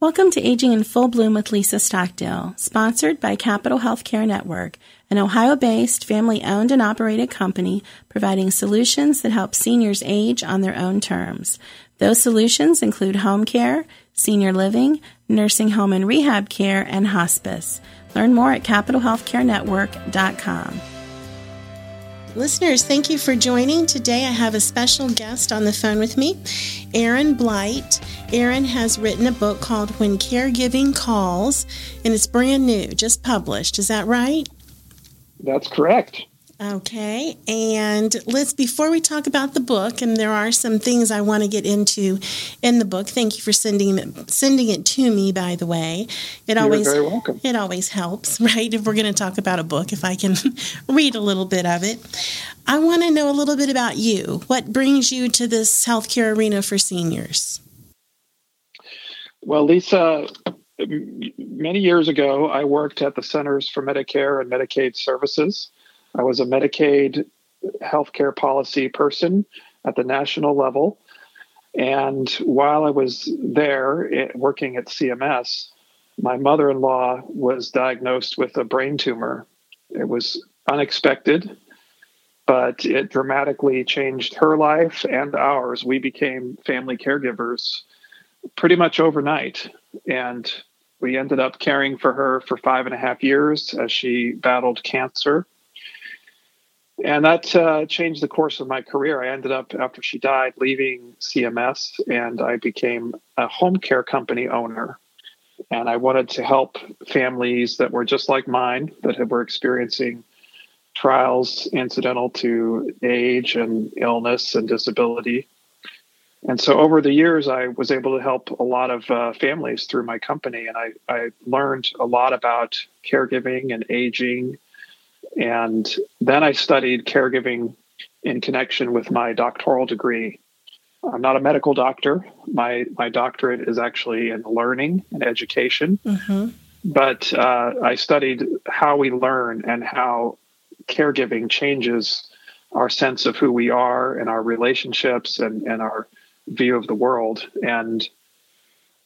Welcome to Aging in Full Bloom with Lisa Stockdale, sponsored by Capital Healthcare Network, an Ohio based, family owned and operated company providing solutions that help seniors age on their own terms. Those solutions include home care, senior living, nursing home and rehab care, and hospice. Learn more at capitalhealthcarenetwork.com. Listeners, thank you for joining. Today I have a special guest on the phone with me, Aaron Blight. Aaron has written a book called When Caregiving Calls, and it's brand new, just published. Is that right? That's correct. Okay, and let's before we talk about the book, and there are some things I want to get into in the book. Thank you for sending it, sending it to me. By the way, it You're always very welcome. It always helps, right? If we're going to talk about a book, if I can read a little bit of it, I want to know a little bit about you. What brings you to this healthcare arena for seniors? Well, Lisa, many years ago, I worked at the Centers for Medicare and Medicaid Services I was a Medicaid healthcare policy person at the national level. And while I was there eh, working at CMS, my mother in law was diagnosed with a brain tumor. It was unexpected, but it dramatically changed her life and ours. We became family caregivers pretty much overnight. And we ended up caring for her for five and a half years as she battled cancer and that uh, changed the course of my career. I ended up, after she died, leaving CMS and I became a home care company owner. And I wanted to help families that were just like mine, that were experiencing trials incidental to age and illness and disability. And so over the years, I was able to help a lot of uh, families through my company. And I, I learned a lot about caregiving and aging and then I studied caregiving in connection with my doctoral degree. I'm not a medical doctor. My my doctorate is actually in learning and education. Mm-hmm. But uh, I studied how we learn and how caregiving changes our sense of who we are and our relationships and, and our view of the world. And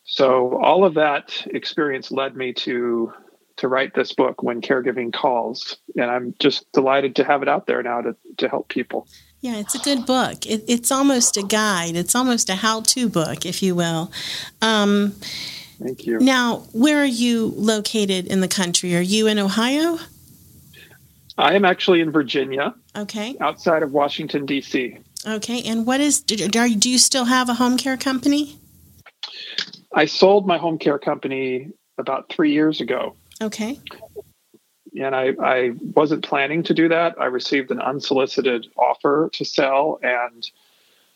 so all of that experience led me to to write this book when caregiving calls. And i'm just delighted to have it out there now to, to help people. Yeah it's a good book. It, it's almost a guide. It's almost a how-to book if you will. Um, thank you. now where are you located in the country? Are you in ohio? I am actually in virginia okay. outside of washington d.c okay and what is do you still have a home care company? I sold my home care company about three years ago Okay. And I, I wasn't planning to do that. I received an unsolicited offer to sell and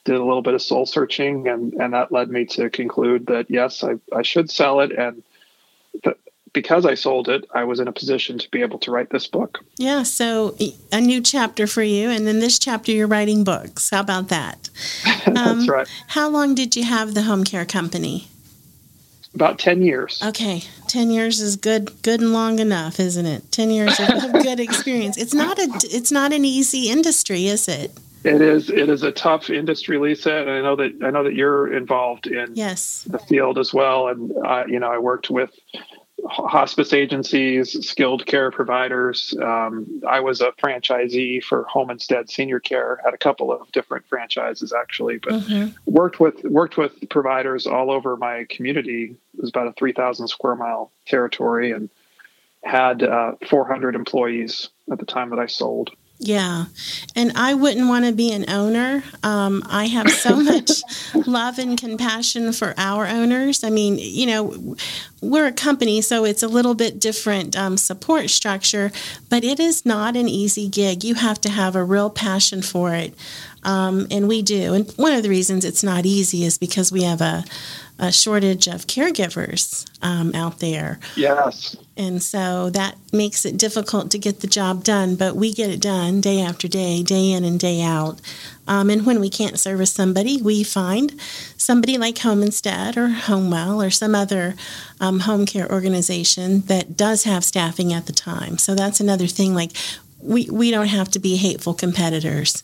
did a little bit of soul searching, and, and that led me to conclude that yes, I, I should sell it. And th- because I sold it, I was in a position to be able to write this book. Yeah, so a new chapter for you, and then this chapter you're writing books. How about that? That's um, right. How long did you have the home care company? About 10 years. Okay. 10 years is good good and long enough, isn't it? 10 years of good experience. It's not a it's not an easy industry, is it? It is. It is a tough industry, Lisa, and I know that I know that you're involved in yes. the field as well. And I, you know, I worked with hospice agencies, skilled care providers. Um, I was a franchisee for Home Instead Senior Care. Had a couple of different franchises actually, but mm-hmm. worked with worked with providers all over my community. It was about a three thousand square mile territory, and had uh, 400 employees at the time that I sold. Yeah. And I wouldn't want to be an owner. Um, I have so much love and compassion for our owners. I mean, you know, we're a company, so it's a little bit different um, support structure, but it is not an easy gig. You have to have a real passion for it. Um, and we do. And one of the reasons it's not easy is because we have a, a shortage of caregivers um, out there. Yes. And so that makes it difficult to get the job done, but we get it done day after day, day in and day out. Um, and when we can't service somebody, we find somebody like Home Instead or Homewell or some other um, home care organization that does have staffing at the time. So that's another thing. Like we, we don't have to be hateful competitors.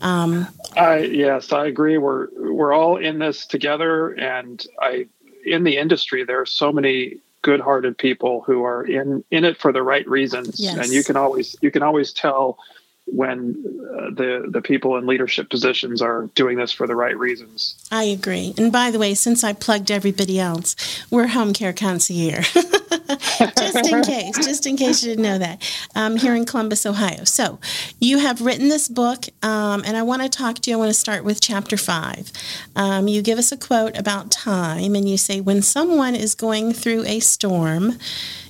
Um, I yes, I agree. We're we're all in this together, and I in the industry, there are so many good-hearted people who are in in it for the right reasons, yes. and you can always you can always tell when uh, the the people in leadership positions are doing this for the right reasons. I agree. And by the way, since I plugged everybody else, we're home care concierge. just in case, just in case you didn't know that, um, here in Columbus, Ohio. So, you have written this book, um, and I want to talk to you. I want to start with chapter five. Um, you give us a quote about time, and you say, When someone is going through a storm,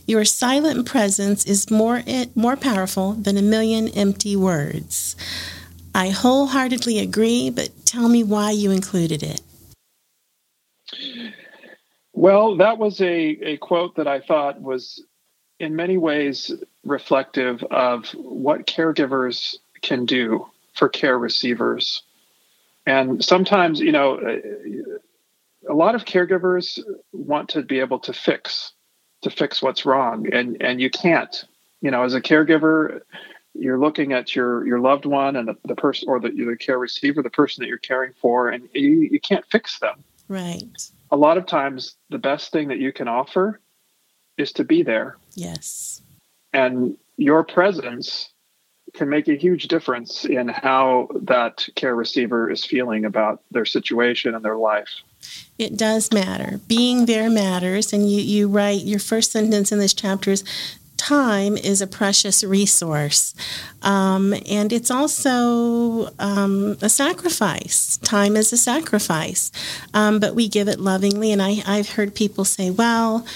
your silent presence is more more powerful than a million empty words. I wholeheartedly agree, but tell me why you included it. Well, that was a, a quote that I thought was in many ways reflective of what caregivers can do for care receivers. And sometimes, you know, a lot of caregivers want to be able to fix to fix what's wrong and and you can't. You know as a caregiver you're looking at your your loved one and the, the person or the, the care receiver the person that you're caring for and you, you can't fix them. Right a lot of times the best thing that you can offer is to be there yes and your presence can make a huge difference in how that care receiver is feeling about their situation and their life it does matter. Being there matters. And you, you write your first sentence in this chapter is time is a precious resource. Um, and it's also um, a sacrifice. Time is a sacrifice. Um, but we give it lovingly. And I, I've heard people say, well,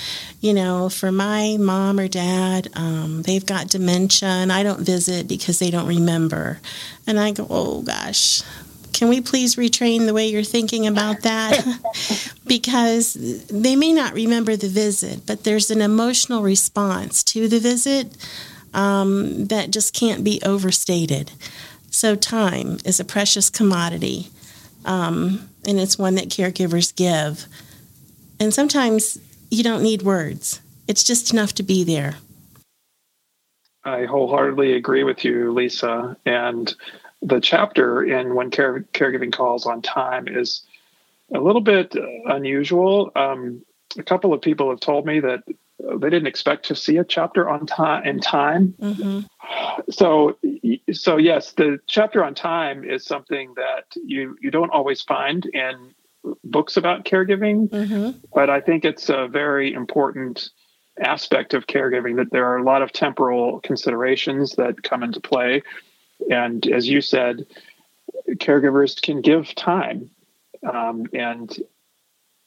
you know, for my mom or dad, um, they've got dementia and I don't visit because they don't remember. And I go, oh gosh, can we please retrain the way you're thinking about that? because they may not remember the visit, but there's an emotional response to the visit um, that just can't be overstated. So, time is a precious commodity, um, and it's one that caregivers give. And sometimes you don't need words, it's just enough to be there. I wholeheartedly agree with you, Lisa. And the chapter in when care, caregiving calls on time is a little bit unusual. Um, a couple of people have told me that they didn't expect to see a chapter on time in time. Mm-hmm. So, so yes, the chapter on time is something that you you don't always find in books about caregiving, mm-hmm. but I think it's a very important aspect of caregiving that there are a lot of temporal considerations that come into play and as you said, caregivers can give time, um, and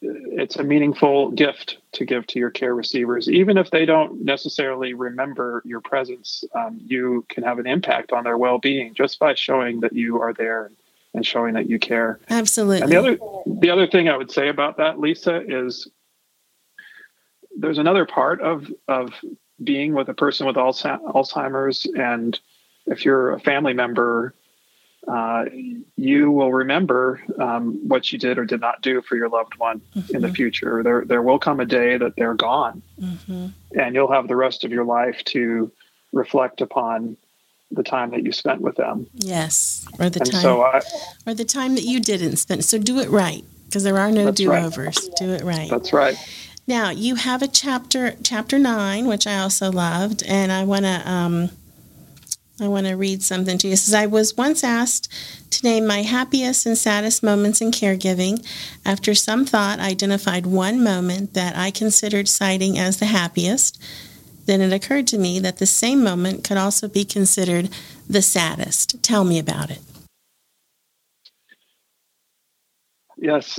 it's a meaningful gift to give to your care receivers. Even if they don't necessarily remember your presence, um, you can have an impact on their well being just by showing that you are there and showing that you care. Absolutely. And the other, the other thing I would say about that, Lisa, is there's another part of of being with a person with Alzheimer's and if you're a family member, uh, you will remember um, what you did or did not do for your loved one mm-hmm. in the mm-hmm. future. There, there will come a day that they're gone, mm-hmm. and you'll have the rest of your life to reflect upon the time that you spent with them. Yes, or the and time, so I, or the time that you didn't spend. So do it right, because there are no do-overs. Right. Do it right. That's right. Now you have a chapter, chapter nine, which I also loved, and I want to. Um, I want to read something to you. It says, I was once asked to name my happiest and saddest moments in caregiving. After some thought, I identified one moment that I considered citing as the happiest. Then it occurred to me that the same moment could also be considered the saddest. Tell me about it. Yes.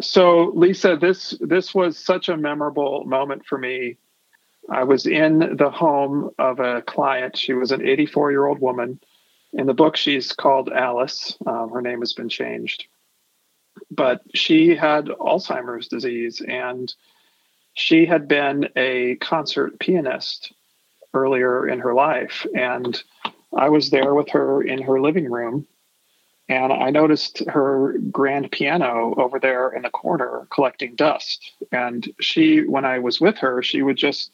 So, Lisa, this this was such a memorable moment for me I was in the home of a client. She was an 84 year old woman. In the book, she's called Alice. Um, her name has been changed. But she had Alzheimer's disease and she had been a concert pianist earlier in her life. And I was there with her in her living room. And I noticed her grand piano over there in the corner collecting dust. And she, when I was with her, she would just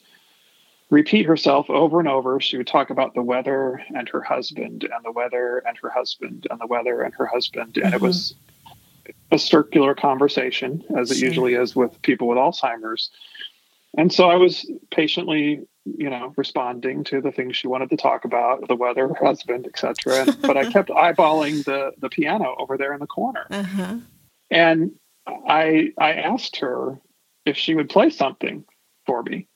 repeat herself over and over. She would talk about the weather and her husband and the weather and her husband and the weather and her husband. And mm-hmm. it was a circular conversation, as it usually is with people with Alzheimer's. And so I was patiently, you know, responding to the things she wanted to talk about, the weather, her husband, etc. but I kept eyeballing the the piano over there in the corner. Uh-huh. And I I asked her if she would play something for me.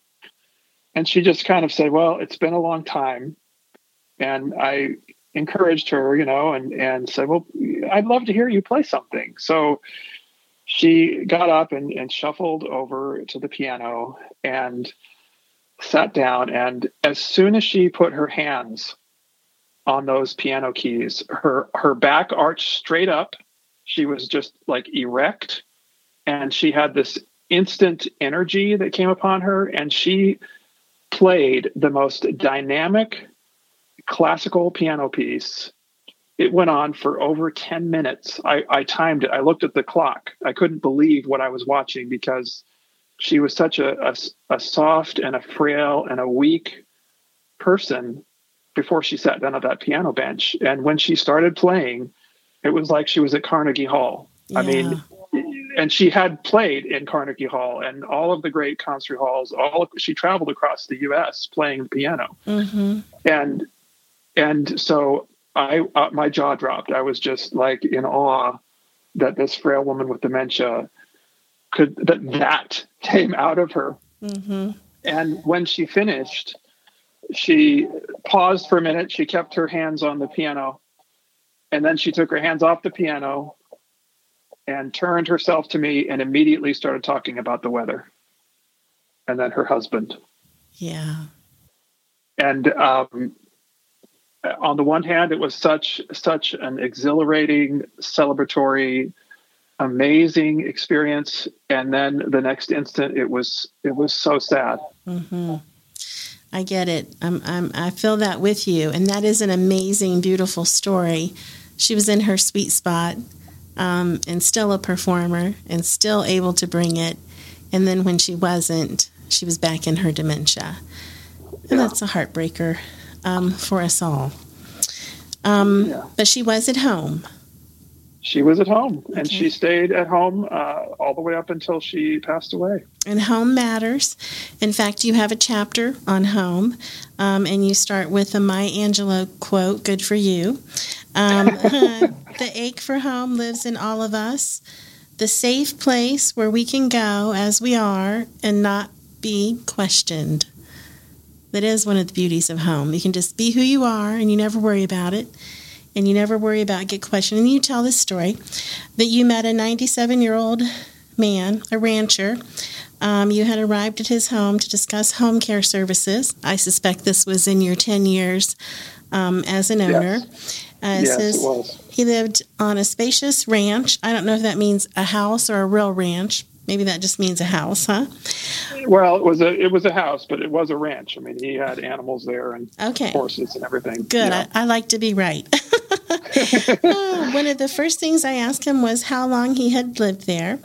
And she just kind of said, Well, it's been a long time. And I encouraged her, you know, and, and said, Well, I'd love to hear you play something. So she got up and, and shuffled over to the piano and sat down. And as soon as she put her hands on those piano keys, her her back arched straight up. She was just like erect and she had this instant energy that came upon her and she played the most mm-hmm. dynamic classical piano piece. It went on for over 10 minutes. I, I timed it. I looked at the clock. I couldn't believe what i was watching because she was such a, a, a soft and a frail and a weak person before she sat down at that piano bench. And when she started playing it was like she was at carnegie hall. Yeah. i mean and she had played in Carnegie Hall and all of the great concert halls. All she traveled across the U.S. playing the piano, mm-hmm. and and so I uh, my jaw dropped. I was just like in awe that this frail woman with dementia could that that came out of her. Mm-hmm. And when she finished, she paused for a minute. She kept her hands on the piano, and then she took her hands off the piano and turned herself to me and immediately started talking about the weather and then her husband. Yeah. And um, on the one hand, it was such such an exhilarating, celebratory, amazing experience, and then the next instant, it was it was so sad. Mm-hmm. I get it. I'm, I'm I feel that with you, and that is an amazing, beautiful story. She was in her sweet spot um, and still a performer and still able to bring it. And then when she wasn't, she was back in her dementia. And yeah. that's a heartbreaker um, for us all. Um, yeah. But she was at home. She was at home, okay. and she stayed at home uh, all the way up until she passed away. And home matters. In fact, you have a chapter on home, um, and you start with a Maya Angelou quote, Good for you. Um, the ache for home lives in all of us, the safe place where we can go as we are and not be questioned. That is one of the beauties of home. You can just be who you are and you never worry about it. And you never worry about get questioned. And you tell this story that you met a 97 year old man, a rancher. Um, you had arrived at his home to discuss home care services. I suspect this was in your 10 years um, as an owner. Yes. Uh, yes, it was. He lived on a spacious ranch. I don't know if that means a house or a real ranch. Maybe that just means a house, huh? Well, it was a it was a house, but it was a ranch. I mean, he had animals there and okay. horses and everything. Good. I, I, like to be right. oh, one of the first things I asked him was how long he had lived there.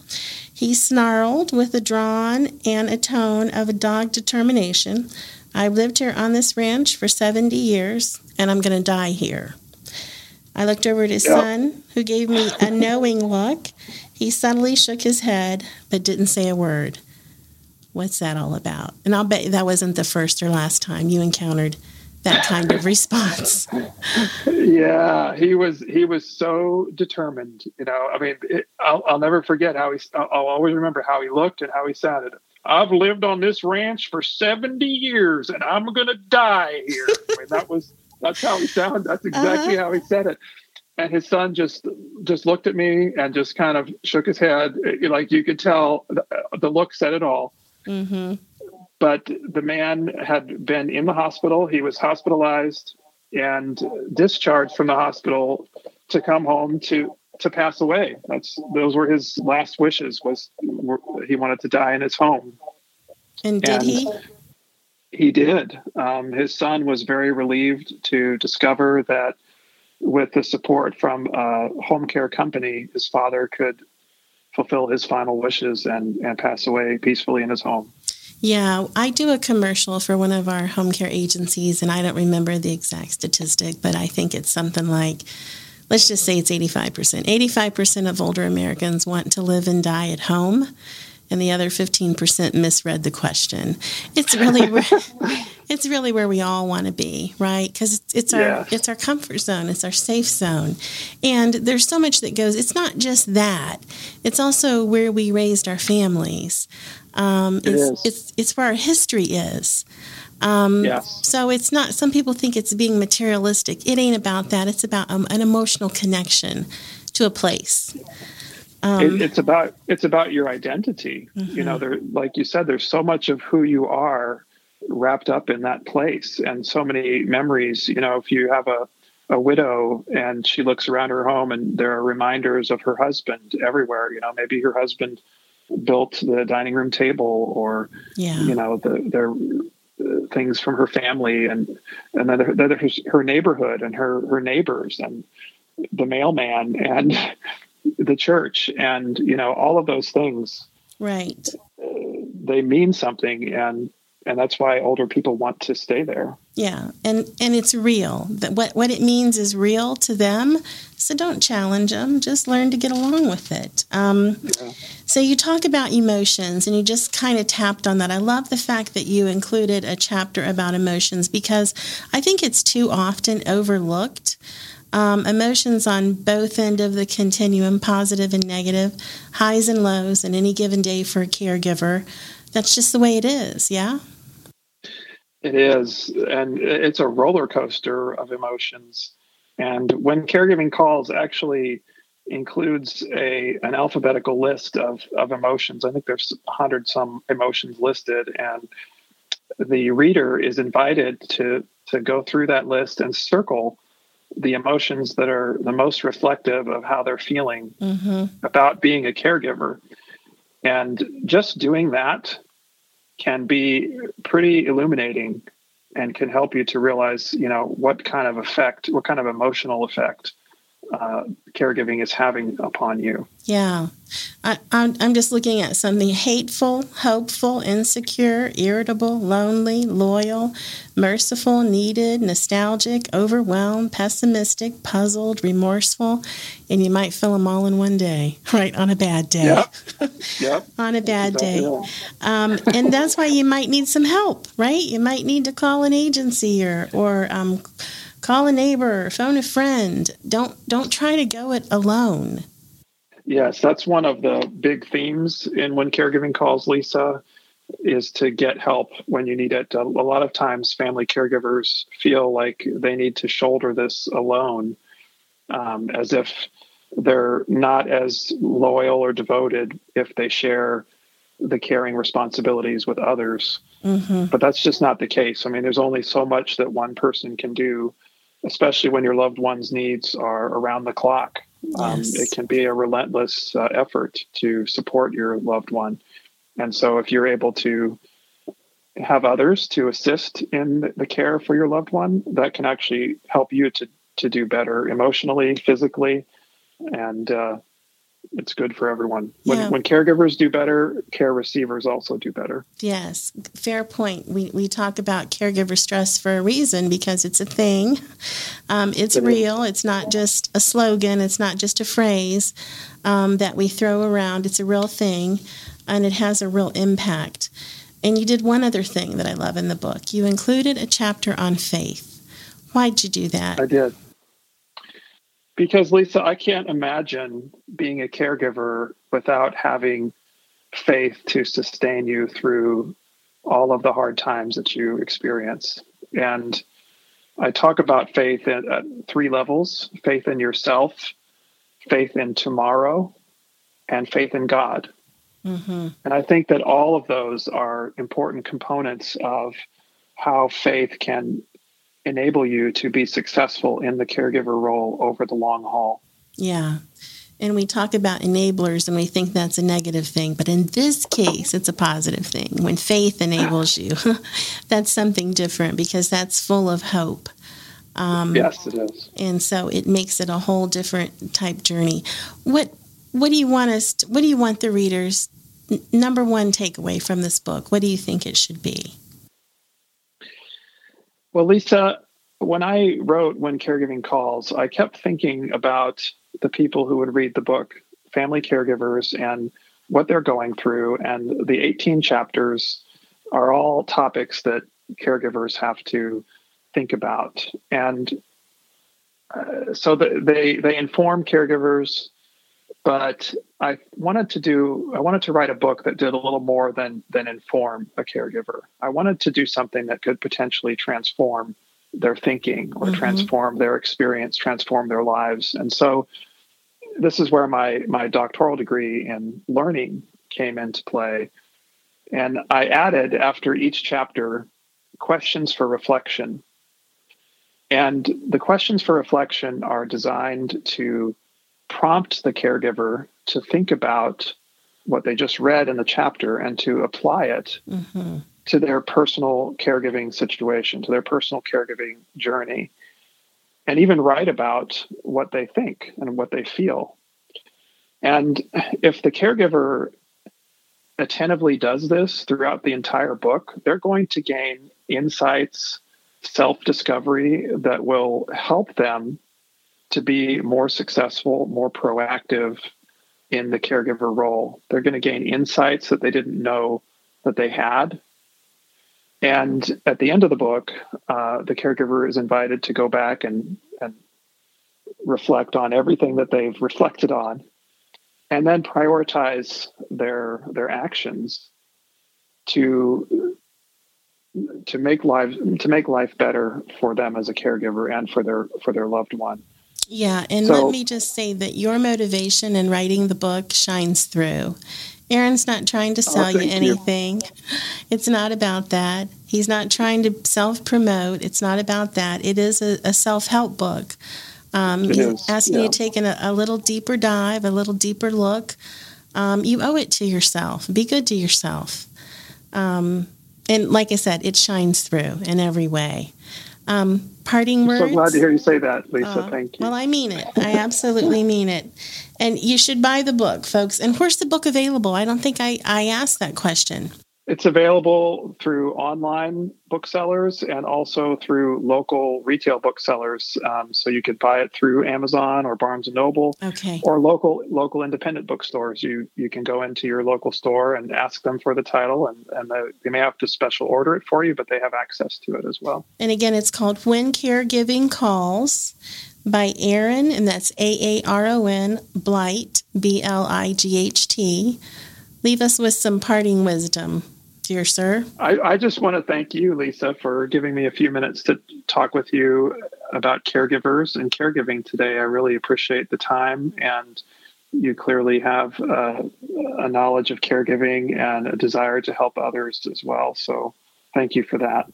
He snarled with a drawn and a tone of a dog determination. I've lived here on this ranch for 70 years, and I'm going to die here. I looked over at his yep. son, who gave me a knowing look. He subtly shook his head, but didn't say a word. What's that all about? And I'll bet that wasn't the first or last time you encountered that kind of response. yeah, he was he was so determined. You know, I mean, it, I'll, I'll never forget how he. I'll always remember how he looked and how he sounded. I've lived on this ranch for seventy years, and I'm gonna die here. I mean, that was that's how he sounded. That's exactly uh-huh. how he said it. And his son just just looked at me and just kind of shook his head, like you could tell the, the look said it all. Mm-hmm. But the man had been in the hospital. He was hospitalized and discharged from the hospital to come home to to pass away. That's those were his last wishes. Was he wanted to die in his home. And did and, he? He did. Um, his son was very relieved to discover that with the support from a home care company, his father could fulfill his final wishes and, and pass away peacefully in his home. Yeah, I do a commercial for one of our home care agencies, and I don't remember the exact statistic, but I think it's something like let's just say it's 85%. 85% of older Americans want to live and die at home, and the other 15% misread the question. It's really it's really where we all want to be, right? Because it's, it's our yeah. it's our comfort zone, it's our safe zone, and there's so much that goes. It's not just that; it's also where we raised our families. Um, it it's, it's it's where our history is. Um, yes. So it's not. Some people think it's being materialistic. It ain't about that. It's about um, an emotional connection to a place. Um, it, it's about it's about your identity. Mm-hmm. You know, mm-hmm. there, like you said, there's so much of who you are wrapped up in that place, and so many memories. You know, if you have a a widow and she looks around her home and there are reminders of her husband everywhere. You know, maybe her husband built the dining room table or yeah. you know the their uh, things from her family and and then, then her, her neighborhood and her her neighbors and the mailman and the church and you know all of those things right. uh, they mean something and and that's why older people want to stay there. Yeah. And and it's real. That what what it means is real to them. So don't challenge them just learn to get along with it. Um, yeah. so you talk about emotions and you just kind of tapped on that. I love the fact that you included a chapter about emotions because i think it's too often overlooked um, emotions on both end of the continuum positive and negative highs and lows in any given day for a caregiver. That's just the way it is yeah? It is, and it's a roller coaster of emotions. And when caregiving calls actually includes a an alphabetical list of of emotions, I think there's a hundred some emotions listed, and the reader is invited to to go through that list and circle the emotions that are the most reflective of how they're feeling mm-hmm. about being a caregiver. And just doing that can be pretty illuminating and can help you to realize, you know, what kind of effect, what kind of emotional effect uh, caregiving is having upon you. Yeah. I, I'm, I'm just looking at something hateful, hopeful, insecure, irritable, lonely, loyal, merciful, needed, nostalgic, overwhelmed, pessimistic, puzzled, remorseful, and you might fill them all in one day, right? On a bad day. Yep. yep. on a bad day. Um, and that's why you might need some help, right? You might need to call an agency or, or, um, call a neighbor, phone a friend. Don't don't try to go it alone. Yes, that's one of the big themes in when caregiving calls, Lisa, is to get help when you need it. A, lot of times, family caregivers feel like they need to shoulder this alone, um, as if they're not as loyal or devoted if they share the caring responsibilities with others. Mm-hmm. But that's just not the case. I mean, there's only so much that one person can do especially when your loved one's needs are around the clock. Um, yes. It can be a relentless uh, effort to support your loved one. And so, if you're able to have others to assist in the care for your loved one, that can actually help you to, to do better emotionally, physically, and uh, it's good for everyone. When, yeah. when caregivers do better, care receivers also do better. Yes, fair point. We, we talk about caregiver stress for a reason because it's a thing. Um, it's real. It's not just a slogan. It's not just a phrase um, that we throw around. It's a real thing, and it has a real impact. And you did one other thing that I love in the book. You included a chapter on faith. Why'd you do that? I did. Because, Lisa, I can't imagine being a caregiver without having faith to sustain you through all of the hard times that you experience. And I talk about faith at, at three levels faith in yourself, faith in tomorrow, and faith in God. Mm-hmm. And I think that all of those are important components of how faith can enable you to be successful in the caregiver role over the long haul. Yeah. And we talk about enablers and we think that's a negative thing, but in this case, it's a positive thing. When faith enables you, that's something different because that's full of hope. Um, yes, it is. And so it makes it a whole different type journey. What What do you want us? To, what do you want the readers? Number one takeaway from this book. What do you think it should be? Well, Lisa, when I wrote When Caregiving Calls, I kept thinking about the people who would read the book, family caregivers, and what they're going through. And the 18 chapters are all topics that caregivers have to think about. And uh, so the, they they inform caregivers, but I wanted to do I wanted to write a book that did a little more than than inform a caregiver. I wanted to do something that could potentially transform their thinking or mm-hmm. transform their experience, transform their lives. And so this is where my my doctoral degree in learning came into play. And I added after each chapter questions for reflection. And the questions for reflection are designed to prompt the caregiver to think about what they just read in the chapter and to apply it mm-hmm to their personal caregiving situation, to their personal caregiving journey, and even write about what they think and what they feel. And if the caregiver attentively does this throughout the entire book, they're going to gain insights, self discovery that will help them to be more successful, more proactive in the caregiver role. They're going to gain insights that they didn't know that they had and at the end of the book, uh, the caregiver is invited to go back and, and reflect on everything that they've reflected on, and then prioritize their their actions to to make lives to make life better for them as a caregiver and for their for their loved one. Yeah, and so, let me just say that your motivation in writing the book shines through. Aaron's not trying to oh, sell oh, you anything. You. It's not about that. He's not trying to self promote. It's not about that. It is a, a self help book. Um, he's is. asking yeah. you to take a, a, little deeper dive, a little deeper look. Um, you owe it to yourself. Be good to yourself. Um, and like I said, it shines through in every way. Um, parting words. I'm so glad to hear you say that, Lisa. Uh, Thank you. Well, I mean it. I absolutely mean it. And you should buy the book, folks. And where's the book available? I don't think I, I asked that question. It's available through online booksellers and also through local retail booksellers. Um, so you could buy it through Amazon or Barnes and Noble, okay. or local local independent bookstores. You you can go into your local store and ask them for the title, and and the, they may have to special order it for you, but they have access to it as well. And again, it's called When Caregiving Calls by Aaron, and that's A A R O N Blight B L I G H T. Leave us with some parting wisdom dear sir. I, I, just want to thank you, Lisa, for giving me a few minutes to talk with you about caregivers and caregiving today. I really appreciate the time, and you clearly have uh, a knowledge of caregiving and a desire to help others as well. So, thank you for that.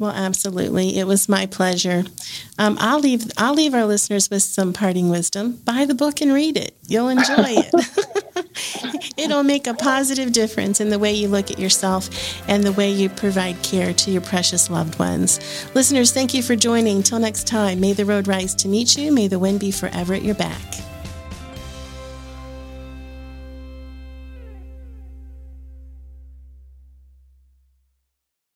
Well, absolutely. It was my pleasure. Um, I'll leave. I'll leave our listeners with some parting wisdom. Buy the book and read it. You'll enjoy it. It'll make a positive difference in the way you look at yourself and the way you provide care to your precious loved ones. Listeners, thank you for joining. Till next time, may the road rise to meet you. May the wind be forever at your back.